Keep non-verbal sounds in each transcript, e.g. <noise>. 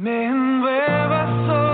Me envuelvas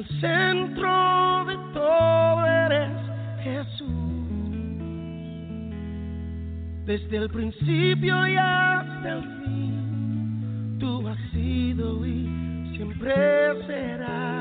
El centro de todo eres Jesús. Desde el principio y hasta el fin, tú has sido y siempre serás.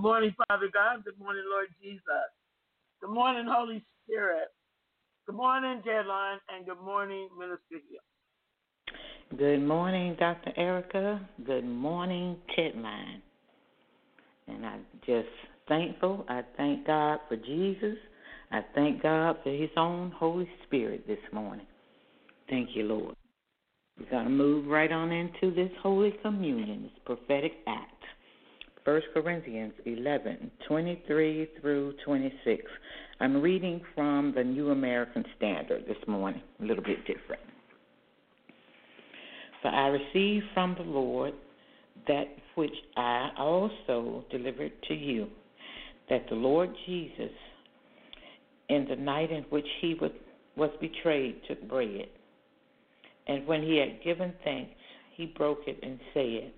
Good morning, Father God. Good morning, Lord Jesus. Good morning, Holy Spirit. Good morning, Tedline, and good morning, Minister Hill. Good morning, Dr. Erica. Good morning, Tedline. And I'm just thankful. I thank God for Jesus. I thank God for His own Holy Spirit this morning. Thank you, Lord. We're going to move right on into this Holy Communion, this prophetic act. 1 Corinthians 11, 23 through 26. I'm reading from the New American Standard this morning, a little bit different. For I received from the Lord that which I also delivered to you, that the Lord Jesus, in the night in which he was, was betrayed, took bread. And when he had given thanks, he broke it and said,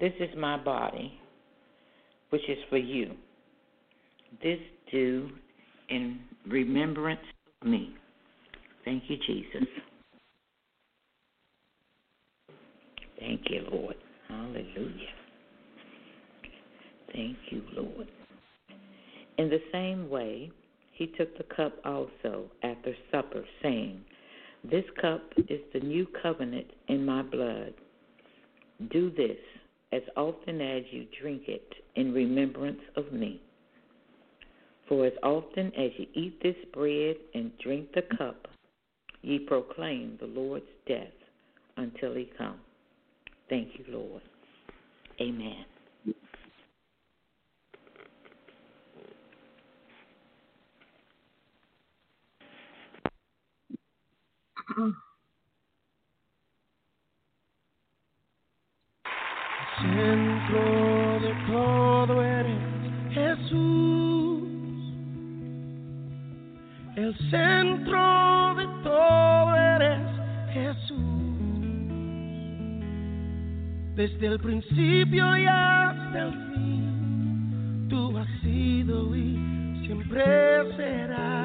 This is my body, which is for you. This do in remembrance of me. Thank you, Jesus. Thank you, Lord. Hallelujah. Thank you, Lord. In the same way, he took the cup also after supper, saying, This cup is the new covenant in my blood. Do this as often as you drink it in remembrance of me. For as often as you eat this bread and drink the cup, ye proclaim the Lord's death until he come. Thank you, Lord. Amen. <clears throat> Centro de todo eres Jesús. El centro de todo eres Jesús. Desde el principio y hasta el fin, tú has sido y siempre serás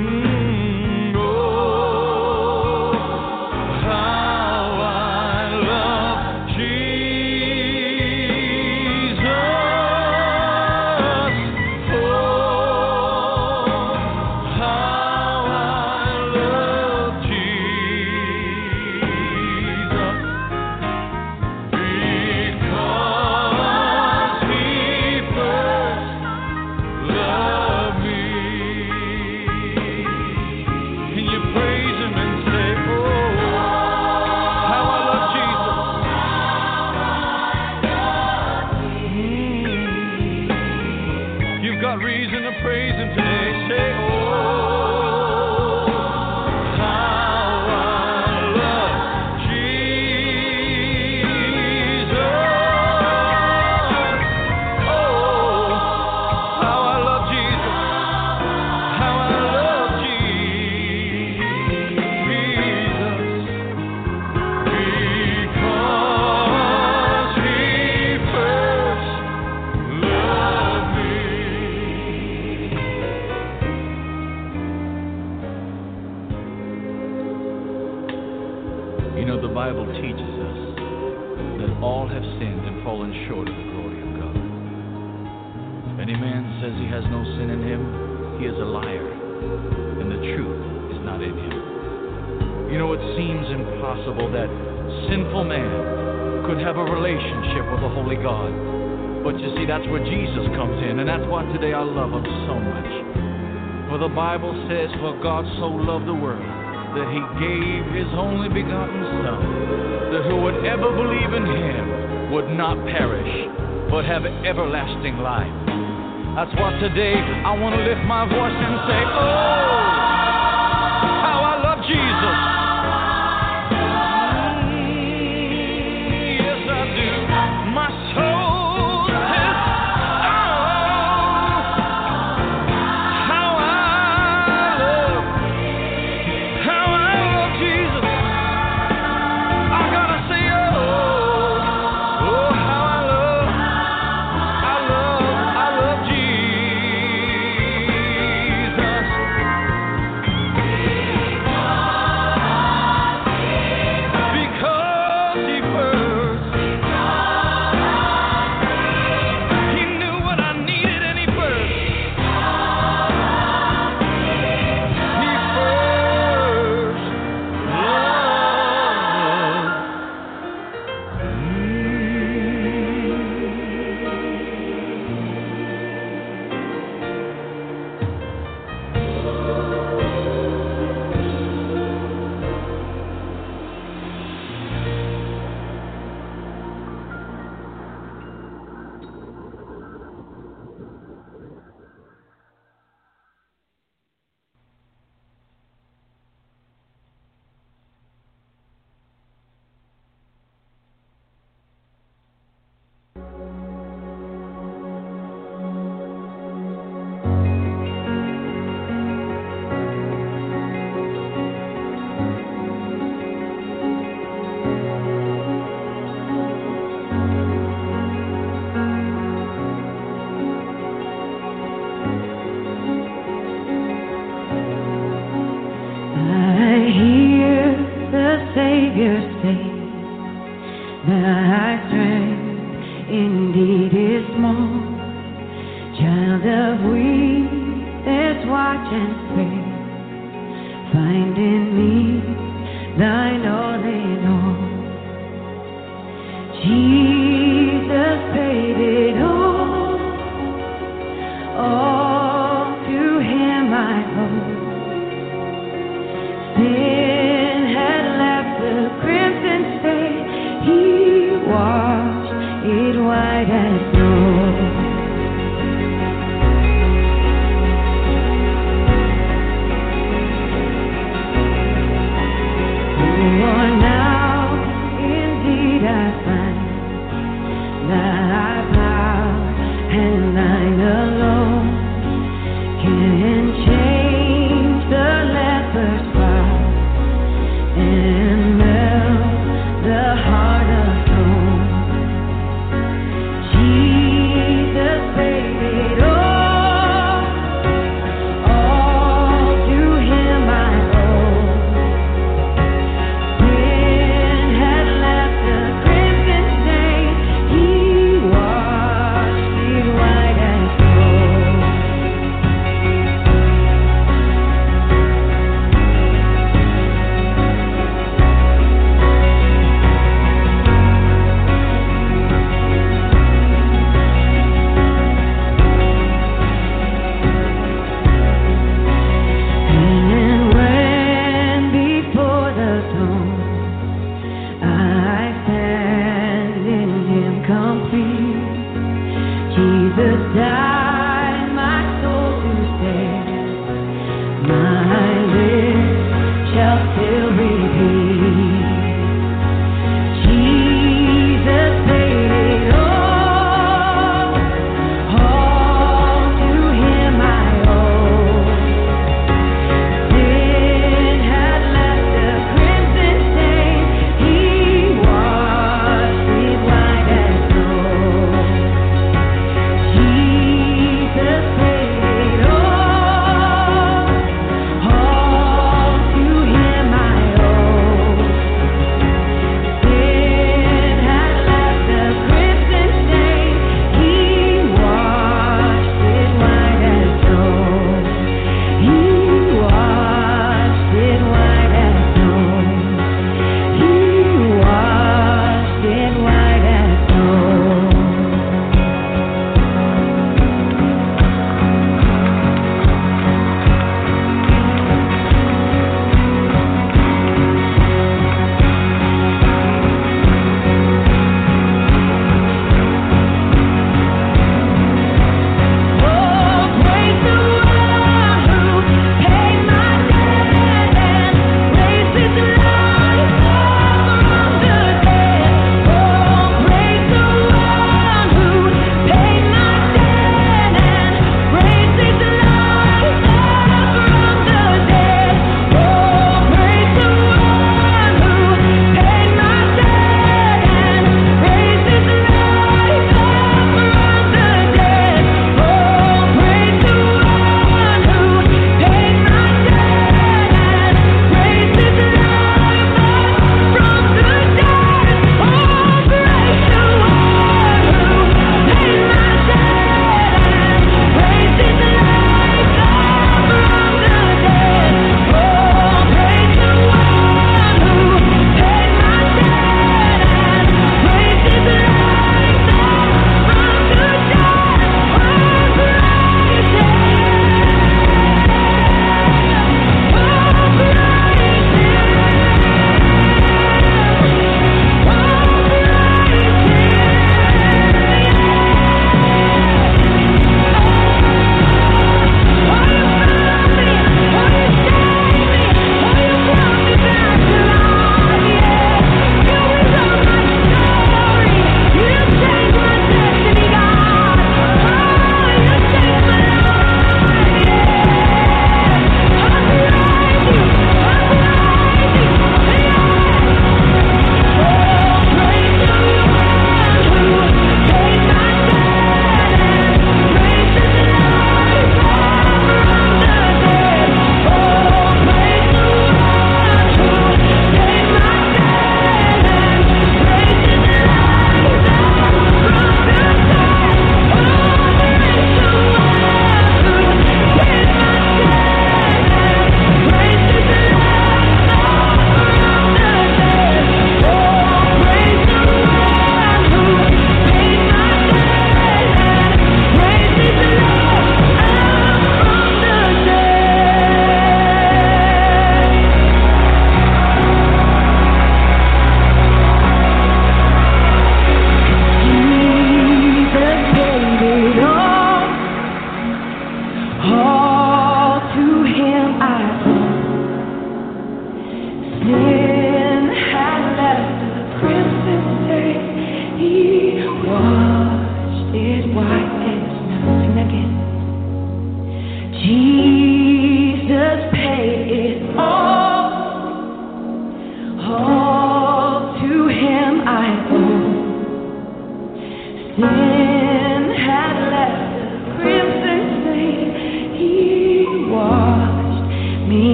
Mm-hmm. everlasting life. That's what today I want to lift my voice and say, Oh! child of we that's watch and pray, find in me thy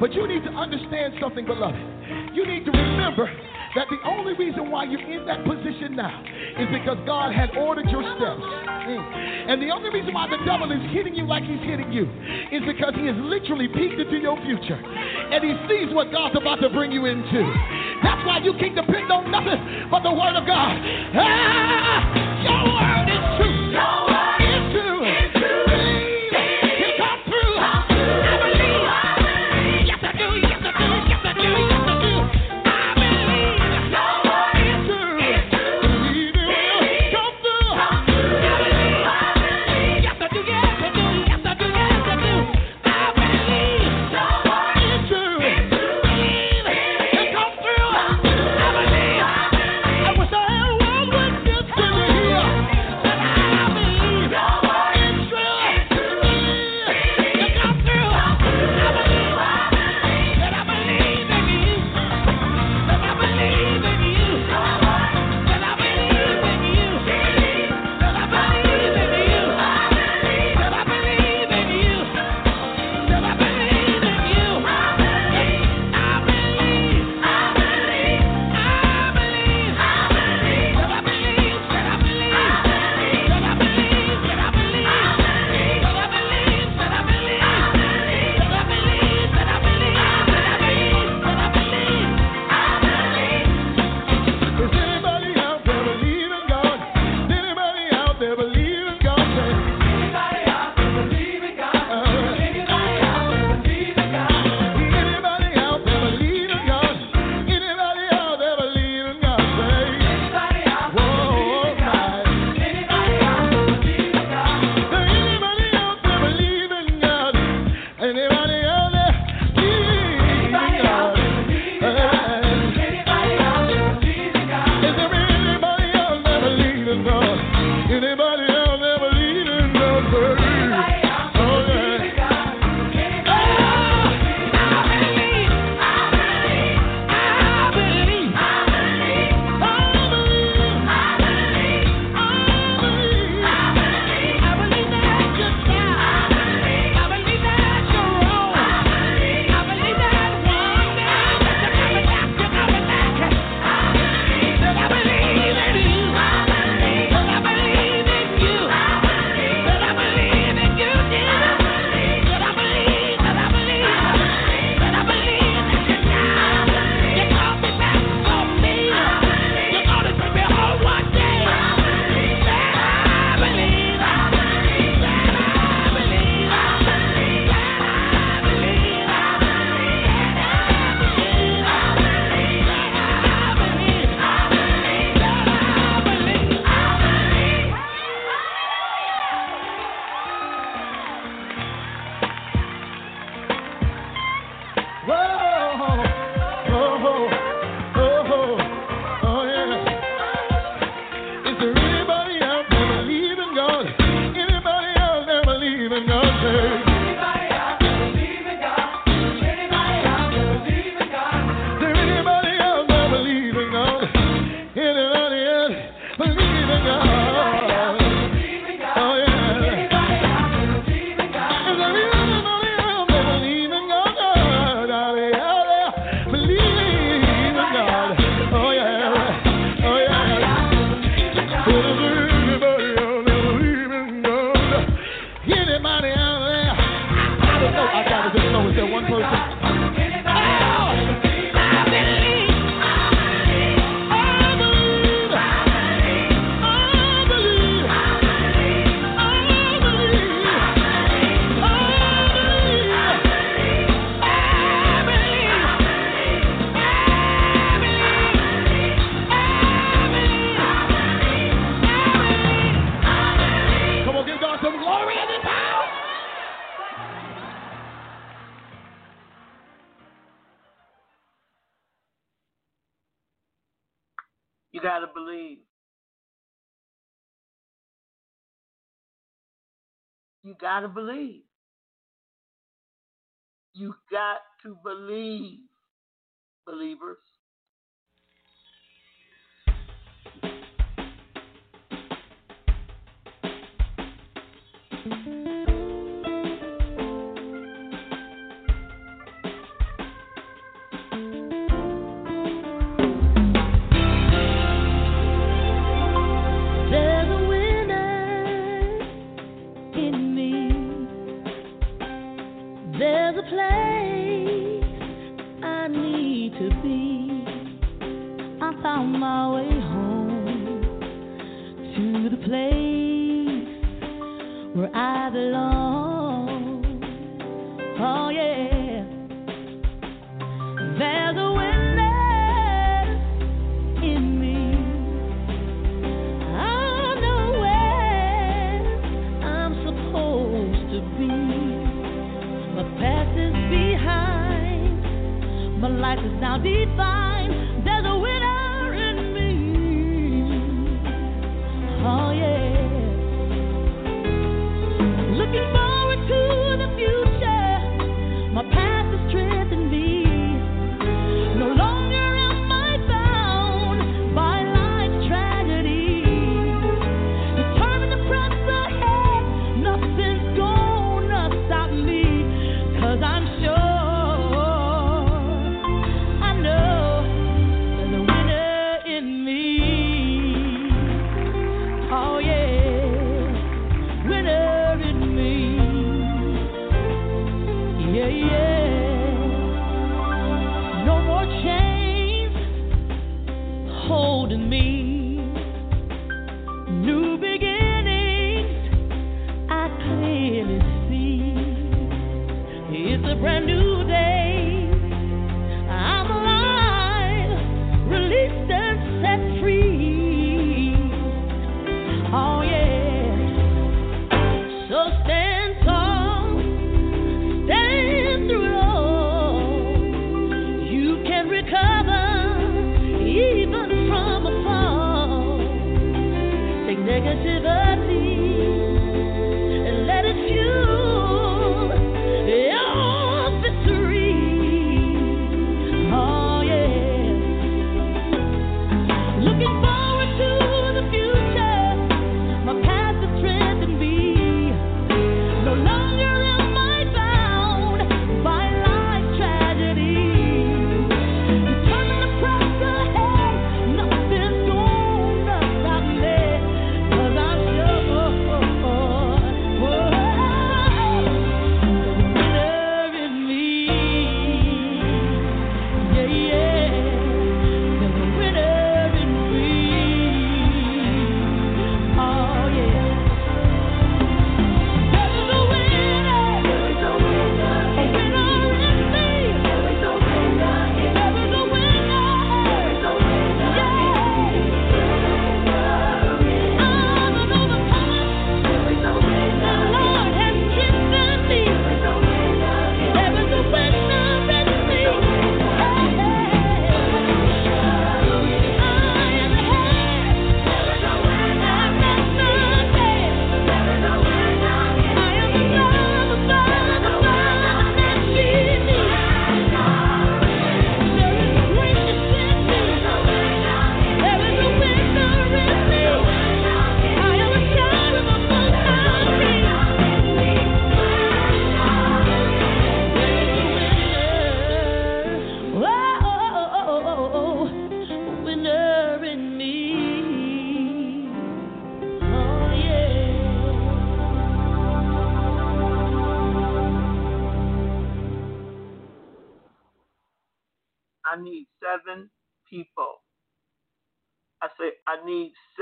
But you need to understand something, beloved. You need to remember that the only reason why you're in that position now is because God had ordered your steps. Mm. And the only reason why the devil is hitting you like he's hitting you is because he has literally peeked into your future. And he sees what God's about to bring you into. That's why you can't depend on nothing but the word of God. Ah, your word is got to believe. You got to believe, believers. my way home to the place where I belong.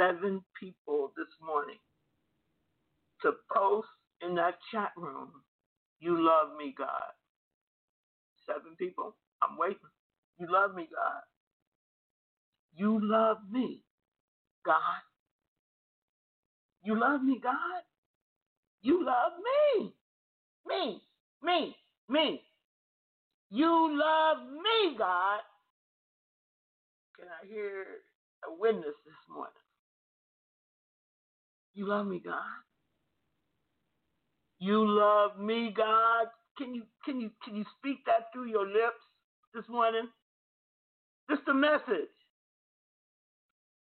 Seven people this morning to post in that chat room, you love me, God. Seven people. I'm waiting. You love me, God. You love me, God. You love me, God. You love me. Me, me, me. You love me, God. Can I hear a witness this morning? You love me, God. You love me, God. Can you can you can you speak that through your lips this morning? Just a message.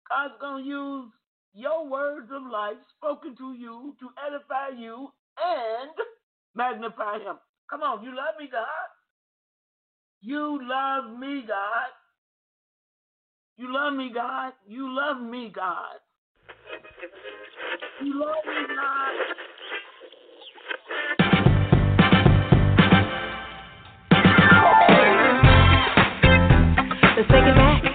God's gonna use your words of life spoken to you to edify you and magnify him. Come on, you love me, God. You love me, God. You love me, God. You love me, God. Let's take it back.